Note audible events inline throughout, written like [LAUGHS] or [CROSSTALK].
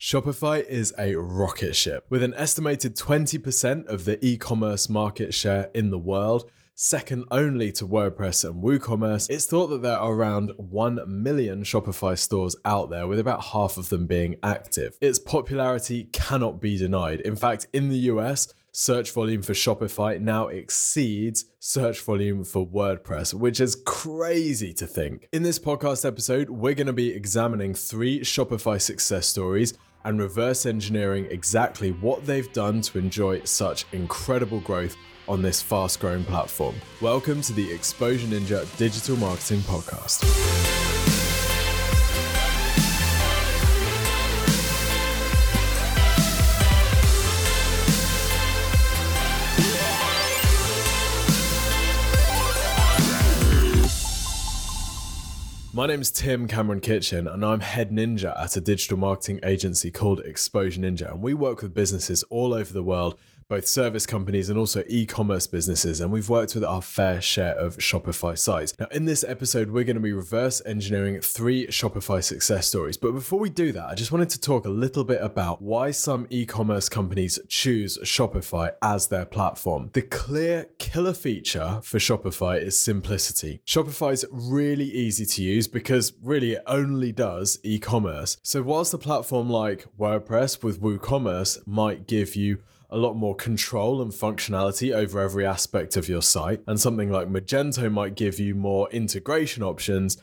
Shopify is a rocket ship with an estimated 20% of the e commerce market share in the world. Second only to WordPress and WooCommerce, it's thought that there are around 1 million Shopify stores out there, with about half of them being active. Its popularity cannot be denied. In fact, in the US, search volume for Shopify now exceeds search volume for WordPress, which is crazy to think. In this podcast episode, we're going to be examining three Shopify success stories and reverse engineering exactly what they've done to enjoy such incredible growth on this fast growing platform. Welcome to the Exposure Ninja Digital Marketing Podcast. My name is Tim Cameron Kitchen, and I'm head ninja at a digital marketing agency called Exposure Ninja. And we work with businesses all over the world both service companies and also e commerce businesses, and we've worked with our fair share of Shopify sites. Now, in this episode, we're going to be reverse engineering three Shopify success stories. But before we do that, I just wanted to talk a little bit about why some e commerce companies choose Shopify as their platform. The clear killer feature for Shopify is simplicity. Shopify is really easy to use because really it only does e commerce. So, whilst a platform like WordPress with WooCommerce might give you a lot more control and functionality over every aspect of your site. And something like Magento might give you more integration options.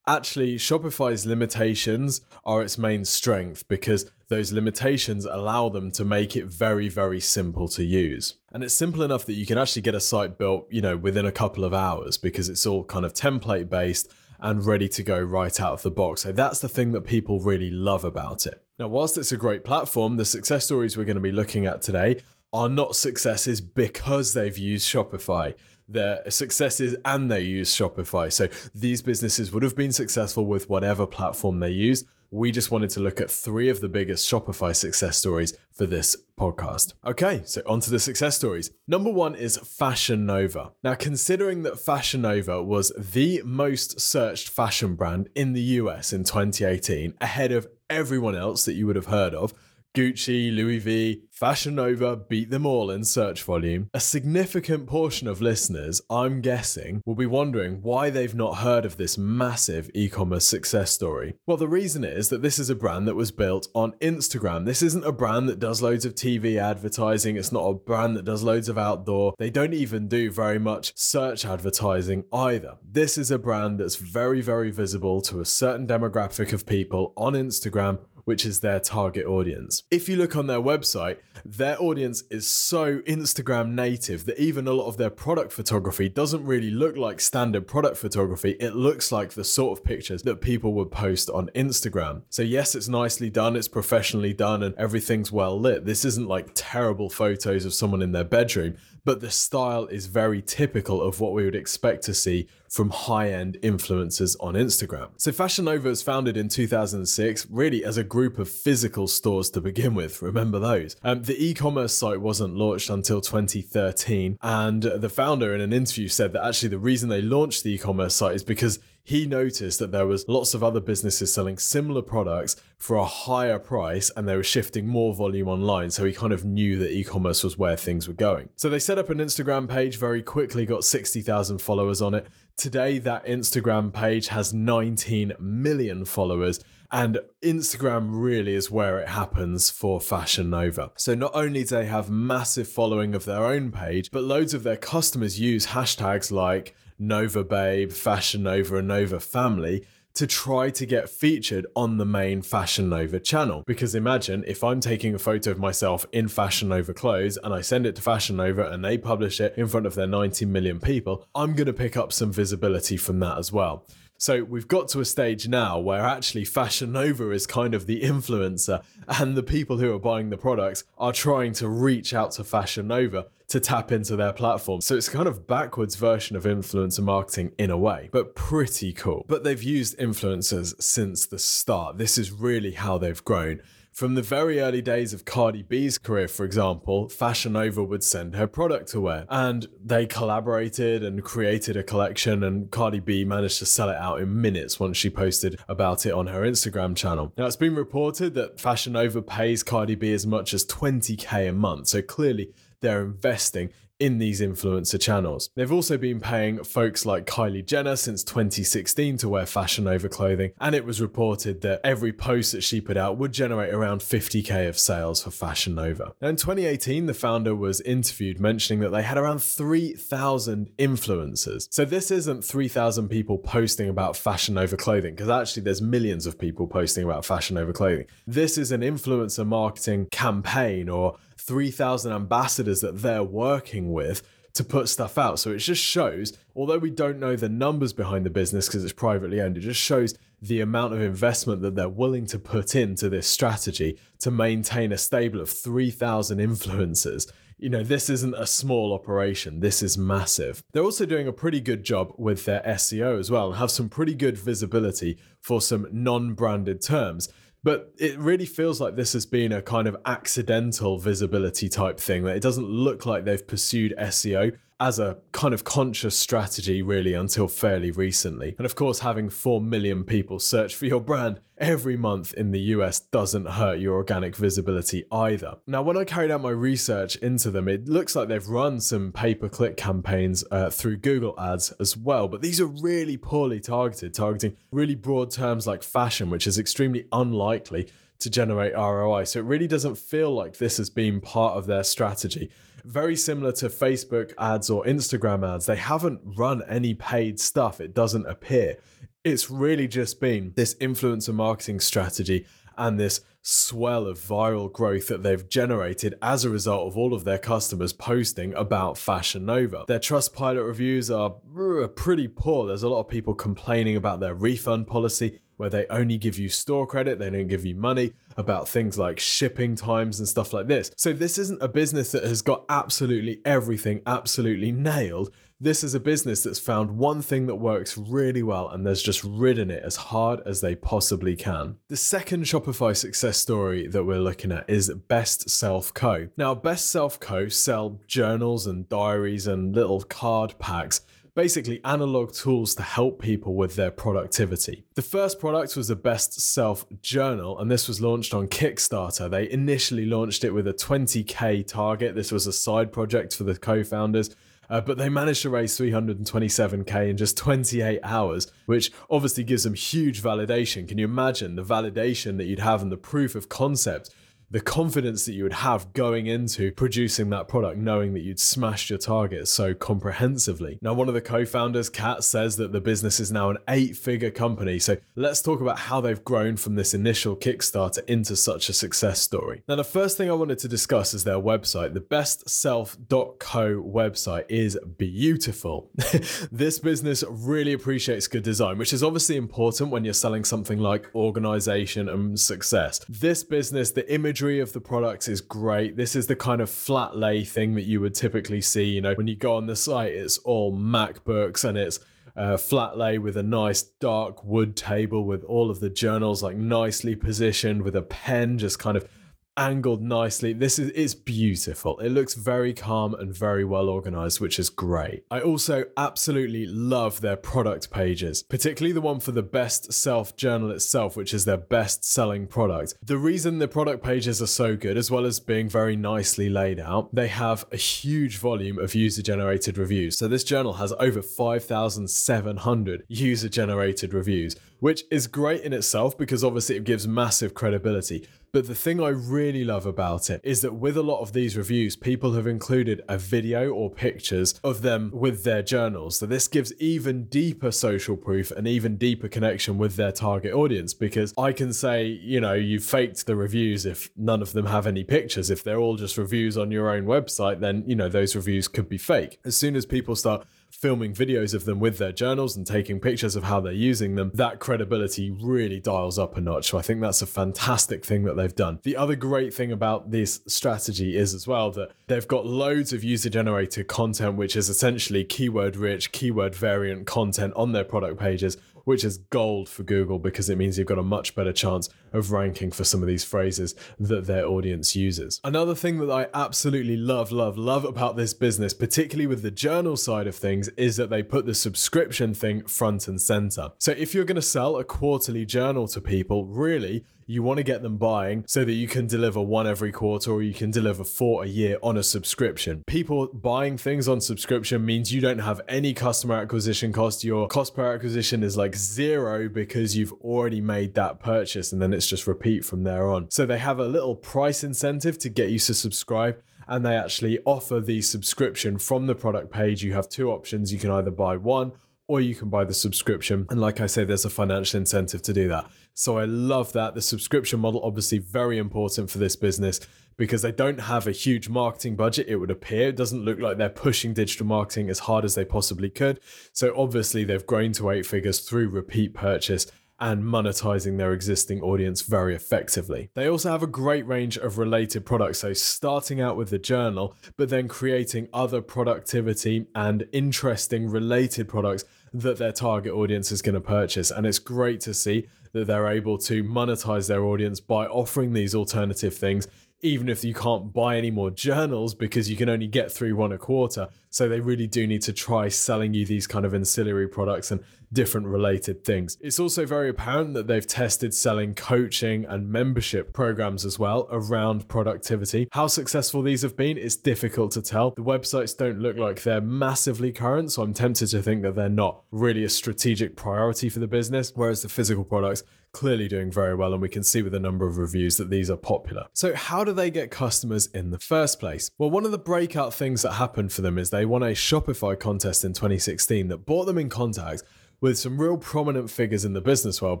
Actually, Shopify's limitations are its main strength because those limitations allow them to make it very, very simple to use. And it's simple enough that you can actually get a site built, you know, within a couple of hours because it's all kind of template based and ready to go right out of the box. So that's the thing that people really love about it. Now, whilst it's a great platform, the success stories we're going to be looking at today are not successes because they've used Shopify. They're successes and they use Shopify. So these businesses would have been successful with whatever platform they use. We just wanted to look at three of the biggest Shopify success stories for this podcast. Okay, so on to the success stories. Number one is Fashion Nova. Now, considering that Fashion Nova was the most searched fashion brand in the US in 2018, ahead of everyone else that you would have heard of, Gucci, Louis V, Fashion Nova beat them all in search volume. A significant portion of listeners, I'm guessing, will be wondering why they've not heard of this massive e commerce success story. Well, the reason is that this is a brand that was built on Instagram. This isn't a brand that does loads of TV advertising, it's not a brand that does loads of outdoor. They don't even do very much search advertising either. This is a brand that's very, very visible to a certain demographic of people on Instagram which is their target audience. If you look on their website, their audience is so Instagram native that even a lot of their product photography doesn't really look like standard product photography. It looks like the sort of pictures that people would post on Instagram. So, yes, it's nicely done, it's professionally done, and everything's well lit. This isn't like terrible photos of someone in their bedroom but the style is very typical of what we would expect to see from high end influencers on Instagram. So, Fashion Nova was founded in 2006, really as a group of physical stores to begin with. [LAUGHS] Remember those? Um, the e commerce site wasn't launched until 2013, and the founder in an interview said that actually the reason they launched the e commerce site is because he noticed that there was lots of other businesses selling similar products for a higher price and they were shifting more volume online so he kind of knew that e-commerce was where things were going so they set up an instagram page very quickly got 60000 followers on it today that instagram page has 19 million followers and Instagram really is where it happens for Fashion Nova. So not only do they have massive following of their own page, but loads of their customers use hashtags like Nova Babe, Fashion Nova, and Nova Family to try to get featured on the main Fashion Nova channel. Because imagine if I'm taking a photo of myself in Fashion Nova clothes and I send it to Fashion Nova and they publish it in front of their 90 million people, I'm going to pick up some visibility from that as well. So we've got to a stage now where actually Fashion Nova is kind of the influencer, and the people who are buying the products are trying to reach out to Fashion Nova to tap into their platform. So it's kind of backwards version of influencer marketing in a way, but pretty cool. But they've used influencers since the start. This is really how they've grown From the very early days of Cardi B's career, for example, Fashion Nova would send her product to wear. And they collaborated and created a collection, and Cardi B managed to sell it out in minutes once she posted about it on her Instagram channel. Now, it's been reported that Fashion Nova pays Cardi B as much as 20k a month. So clearly, they're investing in these influencer channels. They've also been paying folks like Kylie Jenner since 2016 to wear Fashion Nova clothing, and it was reported that every post that she put out would generate around 50k of sales for Fashion Nova. Now, in 2018, the founder was interviewed mentioning that they had around 3,000 influencers. So this isn't 3,000 people posting about Fashion Nova clothing, because actually there's millions of people posting about Fashion Nova clothing. This is an influencer marketing campaign or 3,000 ambassadors that they're working with to put stuff out. So it just shows, although we don't know the numbers behind the business because it's privately owned, it just shows the amount of investment that they're willing to put into this strategy to maintain a stable of 3,000 influencers. You know, this isn't a small operation, this is massive. They're also doing a pretty good job with their SEO as well and have some pretty good visibility for some non branded terms. But it really feels like this has been a kind of accidental visibility type thing, that it doesn't look like they've pursued SEO as a kind of conscious strategy really until fairly recently. And of course, having 4 million people search for your brand every month in the US doesn't hurt your organic visibility either. Now, when I carried out my research into them, it looks like they've run some pay per click campaigns uh, through Google Ads as well, but these are really poorly targeted, targeting really broad terms like fashion, which is extremely unlikely to generate ROI. So it really doesn't feel like this has been part of their strategy very similar to Facebook ads or Instagram ads. They haven't run any paid stuff, it doesn't appear. It's really just been this influencer marketing strategy and this swell of viral growth that they've generated as a result of all of their customers posting about Fashion Nova. Their Trustpilot reviews are uh, pretty poor. There's a lot of people complaining about their refund policy where they only give you store credit, they don't give you money, about things like shipping times and stuff like this. So, this isn't a business that has got absolutely everything absolutely nailed. This is a business that's found one thing that works really well and there's just ridden it as hard as they possibly can. The second Shopify success story that we're looking at is Best Self Co. Now, Best Self Co sell journals and diaries and little card packs basically analog tools to help people with their productivity. The first product was the Best Self Journal, and this was launched on Kickstarter. They initially launched it with a 20k target. This was a side project for the co founders. Uh, but they managed to raise 327k in just 28 hours, which obviously gives them huge validation. Can you imagine the validation that you'd have and the proof of concept the confidence that you would have going into producing that product, knowing that you'd smashed your target so comprehensively. Now, one of the co founders, Kat, says that the business is now an eight figure company. So let's talk about how they've grown from this initial Kickstarter into such a success story. Now, the first thing I wanted to discuss is their website. The bestself.co website is beautiful. [LAUGHS] this business really appreciates good design, which is obviously important when you're selling something like organization and success. This business, the image imagery of the products is great. This is the kind of flat lay thing that you would typically see. You know, when you go on the site, it's all MacBooks and it's uh, flat lay with a nice dark wood table with all of the journals like nicely positioned with a pen just kind of angled nicely. This is it's beautiful. It looks very calm and very well organized, which is great. I also absolutely love their product pages, particularly the one for the best self journal itself, which is their best selling product. The reason the product pages are so good, as well as being very nicely laid out, they have a huge volume of user generated reviews. So this journal has over 5,700 user generated reviews, which is great in itself because obviously it gives massive credibility. But the thing I really love about it is that with a lot of these reviews, people have included a video or pictures of them with their journals. So this gives even deeper social proof and even deeper connection with their target audience because I can say, you know, you faked the reviews if none of them have any pictures. If they're all just reviews on your own website, then, you know, those reviews could be fake. As soon as people start filming videos of them with their journals and taking pictures of how they're using them, that credibility really dials up a notch. So I think that's a fantastic thing that they've done. The other great thing about this strategy is as well that they've got loads of user generated content, which is essentially keyword rich, keyword variant content on their product pages which is gold for Google because it means you've got a much better chance of ranking for some of these phrases that their audience uses. Another thing that I absolutely love, love, love about this business, particularly with the journal side of things, is that they put the subscription thing front and center. So if you're going to sell a quarterly journal to people, really, you want to get them buying so that you can deliver one every quarter or you can deliver four a year on a subscription. People buying things on subscription means you don't have any customer acquisition cost. Your cost per acquisition is like zero because you've already made that purchase and then it's just repeat from there on. So they have a little price incentive to get you to subscribe and they actually offer the subscription from the product page. You have two options. You can either buy one or you can buy the subscription. And like I say, there's a financial incentive to do that. So I love that. The subscription model, obviously, very important for this business because they don't have a huge marketing budget, it would appear. It doesn't look like they're pushing digital marketing as hard as they possibly could. So obviously, they've grown to eight figures through repeat purchase and monetizing their existing audience very effectively. They also have a great range of related products, so starting out with the journal, but then creating other productivity and interesting related products that their target audience is going to purchase. And it's great to see that they're able to monetize their audience by offering these alternative things even if you can't buy any more journals because you can only get through one a quarter. So they really do need to try selling you these kind of ancillary products and different related things. It's also very apparent that they've tested selling coaching and membership programs as well around productivity. How successful these have been is difficult to tell. The websites don't look like they're massively current, so I'm tempted to think that they're not really a strategic priority for the business, whereas the physical products clearly doing very well, and we can see with the number of reviews that these are popular. So, how do they get customers in the first place? Well, one of the breakout things that happened for them is they won a Shopify contest in 2016 that brought them in contact with some real prominent figures in the business world,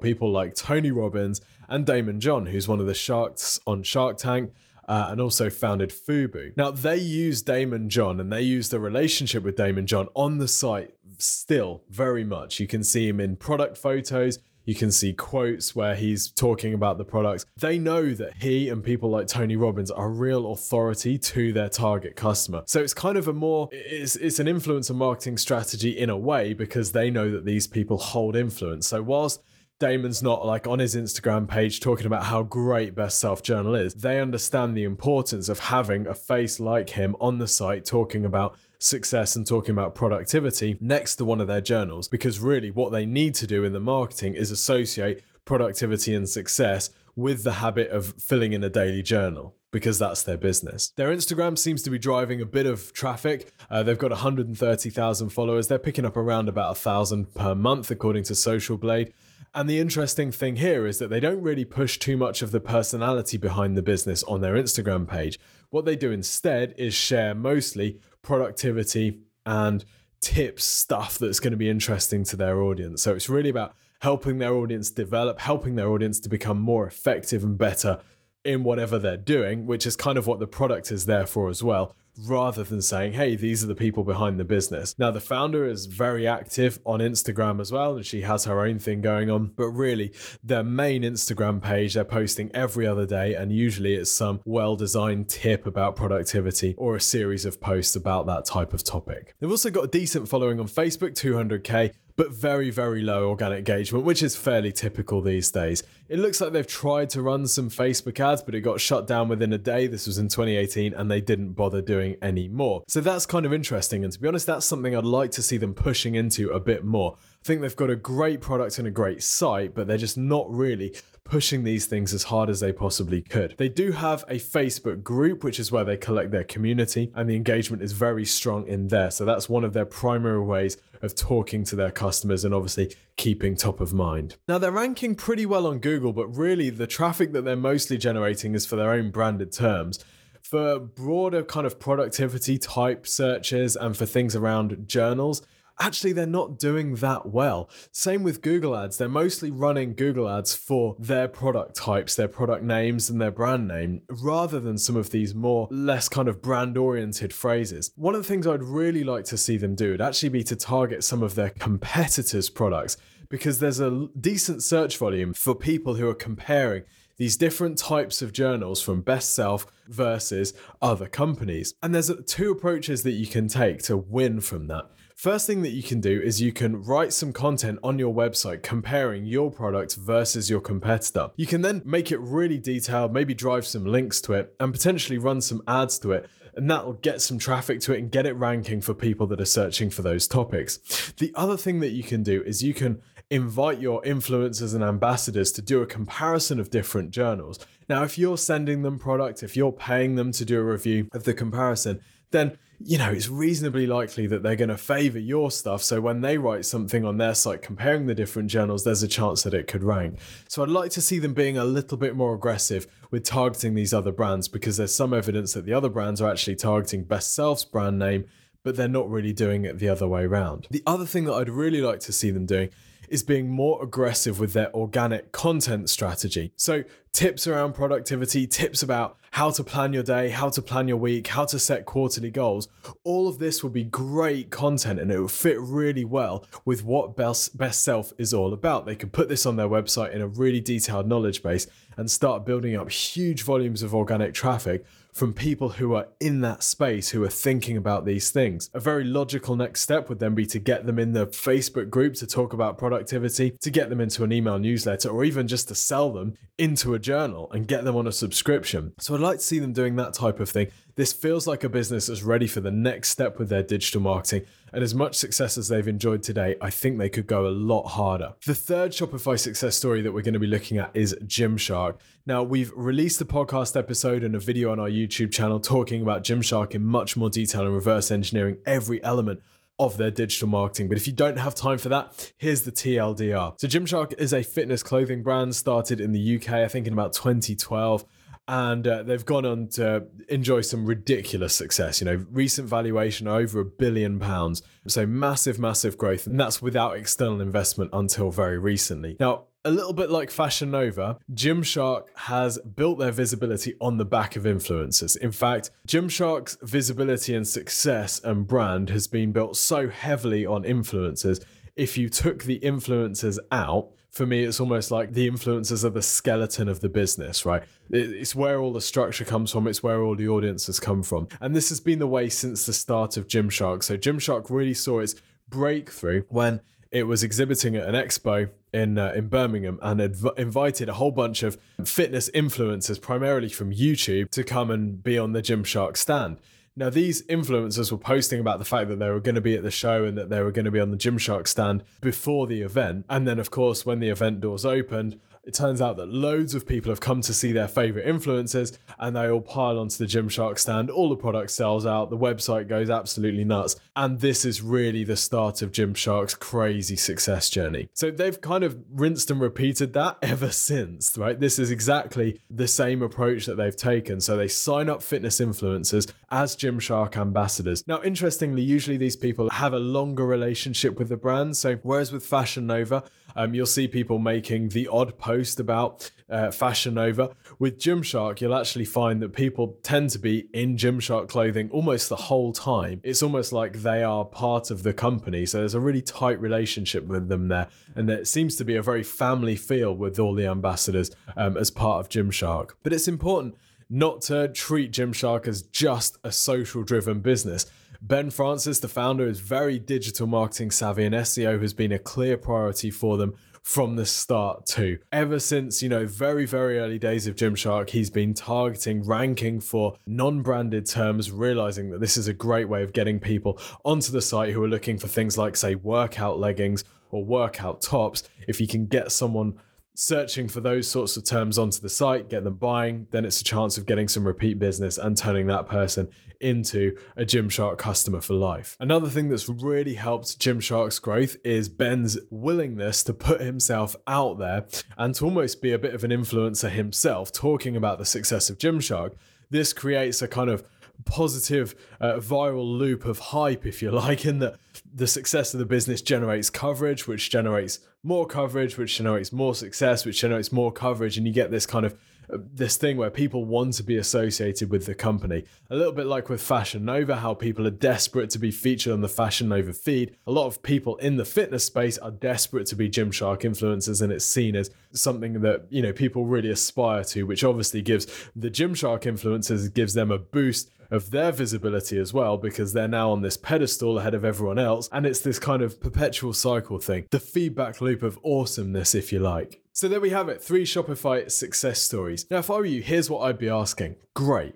people like Tony Robbins and Daymond John, who's one of the sharks on Shark Tank. Uh, and also founded Fubu. Now, they use Daymond John and they use the relationship with Daymond John on the site still very much. You can see him in product photos, you can see quotes where he's talking about the products. They know that he and people like Tony Robbins are real authority to their target customer. So it's kind of a more it's it's an influencer marketing strategy in a way because they know that these people hold influence. So whilst Daymond's not like on his Instagram page talking about how great Best Self Journal is. They understand the importance of having a face like him on the site talking about success and talking about productivity next to one of their journals because really what they need to do in the marketing is associate productivity and success with the habit of filling in a daily journal because that's their business. Their Instagram seems to be driving a bit of traffic. Uh, they've got 130,000 followers. They're picking up around about a thousand per month, according to Social Blade. And the interesting thing here is that they don't really push too much of the personality behind the business on their Instagram page. What they do instead is share mostly productivity and tips, stuff that's going to be interesting to their audience. So it's really about helping their audience develop, helping their audience to become more effective and better in whatever they're doing, which is kind of what the product is there for as well, rather than saying, hey, these are the people behind the business. Now, the founder is very active on Instagram as well, and she has her own thing going on. But really, their main Instagram page, they're posting every other day, and usually it's some well designed tip about productivity or a series of posts about that type of topic. They've also got a decent following on Facebook, 200k but very, very low organic engagement, which is fairly typical these days. It looks like they've tried to run some Facebook ads, but it got shut down within a day. This was in 2018, and they didn't bother doing any more. So that's kind of interesting. And to be honest, that's something I'd like to see them pushing into a bit more. I think they've got a great product and a great site, but they're just not really pushing these things as hard as they possibly could. They do have a Facebook group, which is where they collect their community, and the engagement is very strong in there. So that's one of their primary ways of talking to their customers and obviously keeping top of mind. Now, they're ranking pretty well on Google, but really the traffic that they're mostly generating is for their own branded terms. For broader kind of productivity type searches and for things around journals, actually they're not doing that well. Same with Google Ads. They're mostly running Google Ads for their product types, their product names, and their brand name, rather than some of these more less kind of brand oriented phrases. One of the things I'd really like to see them do would actually be to target some of their competitors' products because there's a decent search volume for people who are comparing these different types of journals from Best Self versus other companies. And there's two approaches that you can take to win from that. First thing that you can do is you can write some content on your website comparing your product versus your competitor. You can then make it really detailed, maybe drive some links to it, and potentially run some ads to it and that'll get some traffic to it and get it ranking for people that are searching for those topics. The other thing that you can do is you can invite your influencers and ambassadors to do a comparison of different journals. Now, if you're sending them product, if you're paying them to do a review of the comparison, then you know, it's reasonably likely that they're going to favor your stuff. So when they write something on their site comparing the different journals, there's a chance that it could rank. So I'd like to see them being a little bit more aggressive with targeting these other brands because there's some evidence that the other brands are actually targeting Best Self's brand name, but they're not really doing it the other way around. The other thing that I'd really like to see them doing is being more aggressive with their organic content strategy. So, tips around productivity, tips about how to plan your day, how to plan your week, how to set quarterly goals. All of this will be great content and it will fit really well with what Best, Best Self is all about. They can put this on their website in a really detailed knowledge base and start building up huge volumes of organic traffic from people who are in that space who are thinking about these things. A very logical next step would then be to get them in the Facebook group to talk about productivity, to get them into an email newsletter, or even just to sell them into a journal and get them on a subscription. So I'd like to see them doing that type of thing. This feels like a business that's ready for the next step with their digital marketing. And as much success as they've enjoyed today, I think they could go a lot harder. The third Shopify success story that we're going to be looking at is Gymshark. Now, we've released a podcast episode and a video on our YouTube channel talking about Gymshark in much more detail and reverse engineering every element of their digital marketing. But if you don't have time for that, here's the TLDR. So Gymshark is a fitness clothing brand started in the UK, I think in about 2012 and uh, they've gone on to enjoy some ridiculous success. You know, recent valuation over a billion pounds, so massive, massive growth, and that's without external investment until very recently. Now, a little bit like Fashion Nova, Gymshark has built their visibility on the back of influencers. In fact, Gymshark's visibility and success and brand has been built so heavily on influencers. If you took the influencers out, for me, it's almost like the influencers are the skeleton of the business, right? It's where all the structure comes from, it's where all the audiences come from. And this has been the way since the start of Gymshark. So Gymshark really saw its breakthrough when it was exhibiting at an expo in uh, in Birmingham and adv- invited a whole bunch of fitness influencers, primarily from YouTube, to come and be on the Gymshark stand. Now, these influencers were posting about the fact that they were going to be at the show and that they were going to be on the Gymshark stand before the event. And then, of course, when the event doors opened, it turns out that loads of people have come to see their favorite influencers and they all pile onto the Gymshark stand. All the product sells out, the website goes absolutely nuts. And this is really the start of Gymshark's crazy success journey. So they've kind of rinsed and repeated that [LAUGHS] ever since, right? This is exactly the same approach that they've taken. So they sign up fitness influencers as Gymshark ambassadors. Now, interestingly, usually these people have a longer relationship with the brand. So whereas with Fashion Nova, um, you'll see people making the odd post about uh, Fashion Nova. With Gymshark, you'll actually find that people tend to be in Gymshark clothing almost the whole time. It's almost like they are part of the company. So there's a really tight relationship with them there. And there seems to be a very family feel with all the ambassadors um, as part of Gymshark. But it's important not to treat Gymshark as just a social driven business. Ben Francis, the founder, is very digital marketing savvy, and SEO has been a clear priority for them from the start too. Ever since, you know, very, very early days of Gymshark, he's been targeting ranking for non-branded terms, realizing that this is a great way of getting people onto the site who are looking for things like, say, workout leggings or workout tops. If you can get someone searching for those sorts of terms onto the site, get them buying, then it's a chance of getting some repeat business and turning that person into a Gymshark customer for life. Another thing that's really helped Gymshark's growth is Ben's willingness to put himself out there and to almost be a bit of an influencer himself, talking about the success of Gymshark. This creates a kind of positive uh, viral loop of hype, if you [LAUGHS] like, in that the success of the business generates coverage, which generates more coverage, which generates more success, which generates more coverage, and you get this kind of uh, this thing where people want to be associated with the company. A little bit like with Fashion Nova, how people are desperate to be featured on the Fashion Nova feed. A lot of people in the fitness space are desperate to be Gymshark influencers, and it's seen as something that you know people really aspire to, which obviously gives the Gymshark influencers gives them a boost of their visibility as well because they're now on this pedestal ahead of everyone else and it's this kind of perpetual cycle thing the feedback loop of awesomeness if you like so there we have it three Shopify success stories. Now, if I were you, here's what I'd be asking. Great.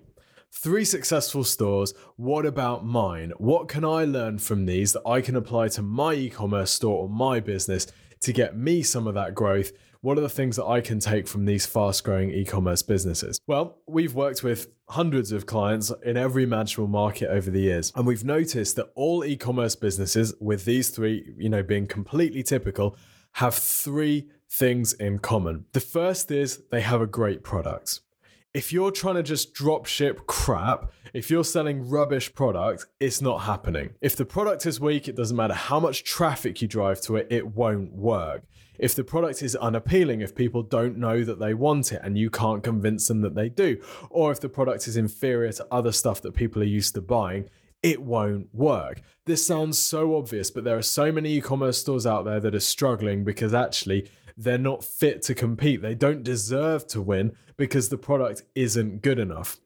Three successful stores. What about mine? What can I learn from these that I can apply to my e commerce store or my business to get me some of that growth? What are the things that I can take from these fast growing e commerce businesses? Well, we've worked with hundreds of clients in every imaginable market over the years, and we've noticed that all e commerce businesses, with these three, you know, being completely typical, have three things in common. The first is they have a great product. If you're trying to just drop ship crap, if you're selling rubbish product, it's not happening. If the product is weak, it doesn't matter how much traffic you drive to it, it won't work. If the product is unappealing, if people don't know that they want it and you can't convince them that they do, or if the product is inferior to other stuff that people are used to buying, it won't work. This sounds so obvious, but there are so many e commerce stores out there that are struggling because actually they're not fit to compete. They don't deserve to win because the product isn't good enough.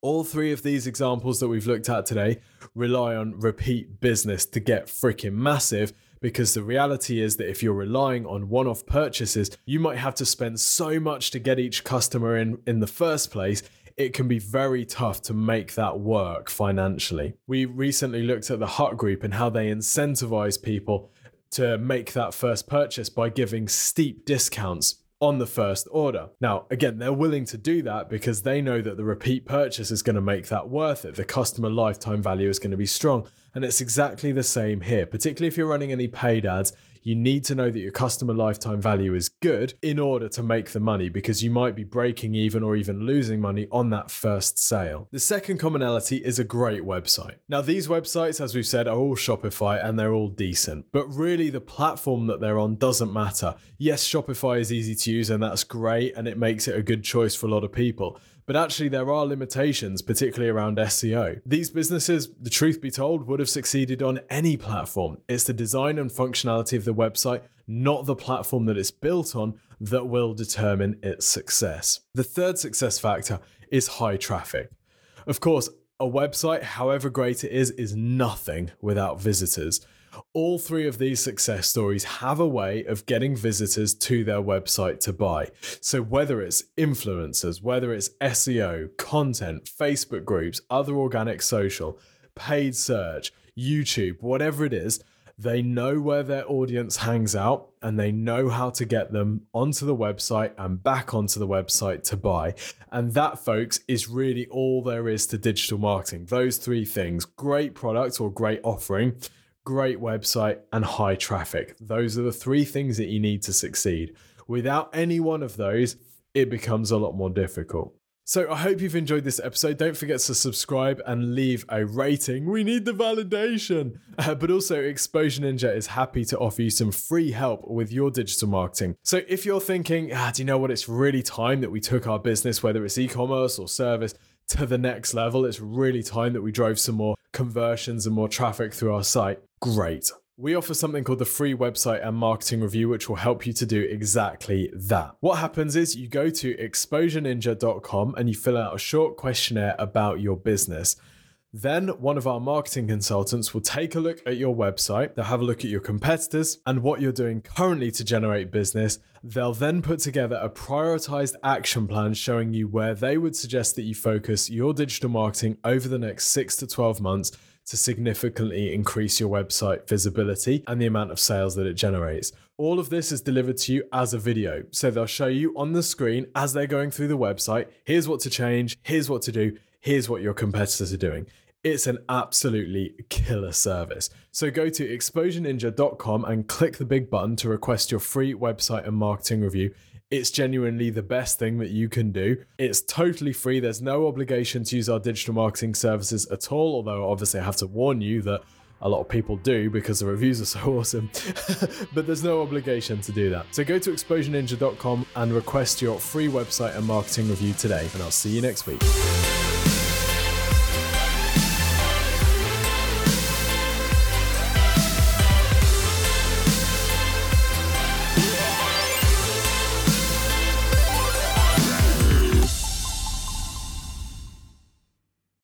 All three of these examples that we've looked at today rely on repeat business to get freaking massive because the reality is that if you're relying on one off purchases, you might have to spend so much to get each customer in in the first place it can be very tough to make that work financially. We recently looked at the Hut Group and how they incentivize people to make that first purchase by giving steep discounts on the first order. Now, again, they're willing to do that because they know that the repeat purchase is going to make that worth it. The customer lifetime value is going to be strong. And it's exactly the same here, particularly if you're running any paid ads you need to know that your customer lifetime value is good in order to make the money because you might be breaking even or even losing money on that first sale. The second commonality is a great website. Now, these websites, as we've said, are all Shopify and they're all decent, but really the platform that they're on doesn't matter. Yes, Shopify is easy to use and that's great and it makes it a good choice for a lot of people. But actually, there are limitations, particularly around SEO. These businesses, the truth be told, would have succeeded on any platform. It's the design and functionality of the website, not the platform that it's built on, that will determine its success. The third success factor is high traffic. Of course, a website, however great it is, is nothing without visitors. All three of these success stories have a way of getting visitors to their website to buy. So, whether it's influencers, whether it's SEO, content, Facebook groups, other organic social, paid search, YouTube, whatever it is, they know where their audience hangs out and they know how to get them onto the website and back onto the website to buy. And that, folks, is really all there is to digital marketing. Those three things great product or great offering great website, and high traffic. Those are the three things that you need to succeed. Without any one of those, it becomes a lot more difficult. So I hope you've enjoyed this episode. Don't forget to subscribe and leave a rating. We need the validation. Uh, but also, Exposure Ninja is happy to offer you some free help with your digital marketing. So if you're thinking, ah, do you know what? It's really time that we took our business, whether it's e-commerce or service, to the next level. It's really time that we drove some more conversions and more traffic through our site. Great. We offer something called the free website and marketing review, which will help you to do exactly that. What happens is you go to exposureninja.com and you fill out a short questionnaire about your business. Then one of our marketing consultants will take a look at your website, they'll have a look at your competitors and what you're doing currently to generate business. They'll then put together a prioritized action plan showing you where they would suggest that you focus your digital marketing over the next 6 to 12 months to significantly increase your website visibility and the amount of sales that it generates. All of this is delivered to you as a video. So they'll show you on the screen as they're going through the website here's what to change, here's what to do, here's what your competitors are doing. It's an absolutely killer service. So go to exposureninja.com and click the big button to request your free website and marketing review. It's genuinely the best thing that you can do. It's totally free. There's no obligation to use our digital marketing services at all, although obviously I have to warn you that A lot of people do because the reviews are so [LAUGHS] awesome, [LAUGHS] but there's no obligation to do that. So go to exposureninja.com and request your free website and marketing review today, and I'll see you next week.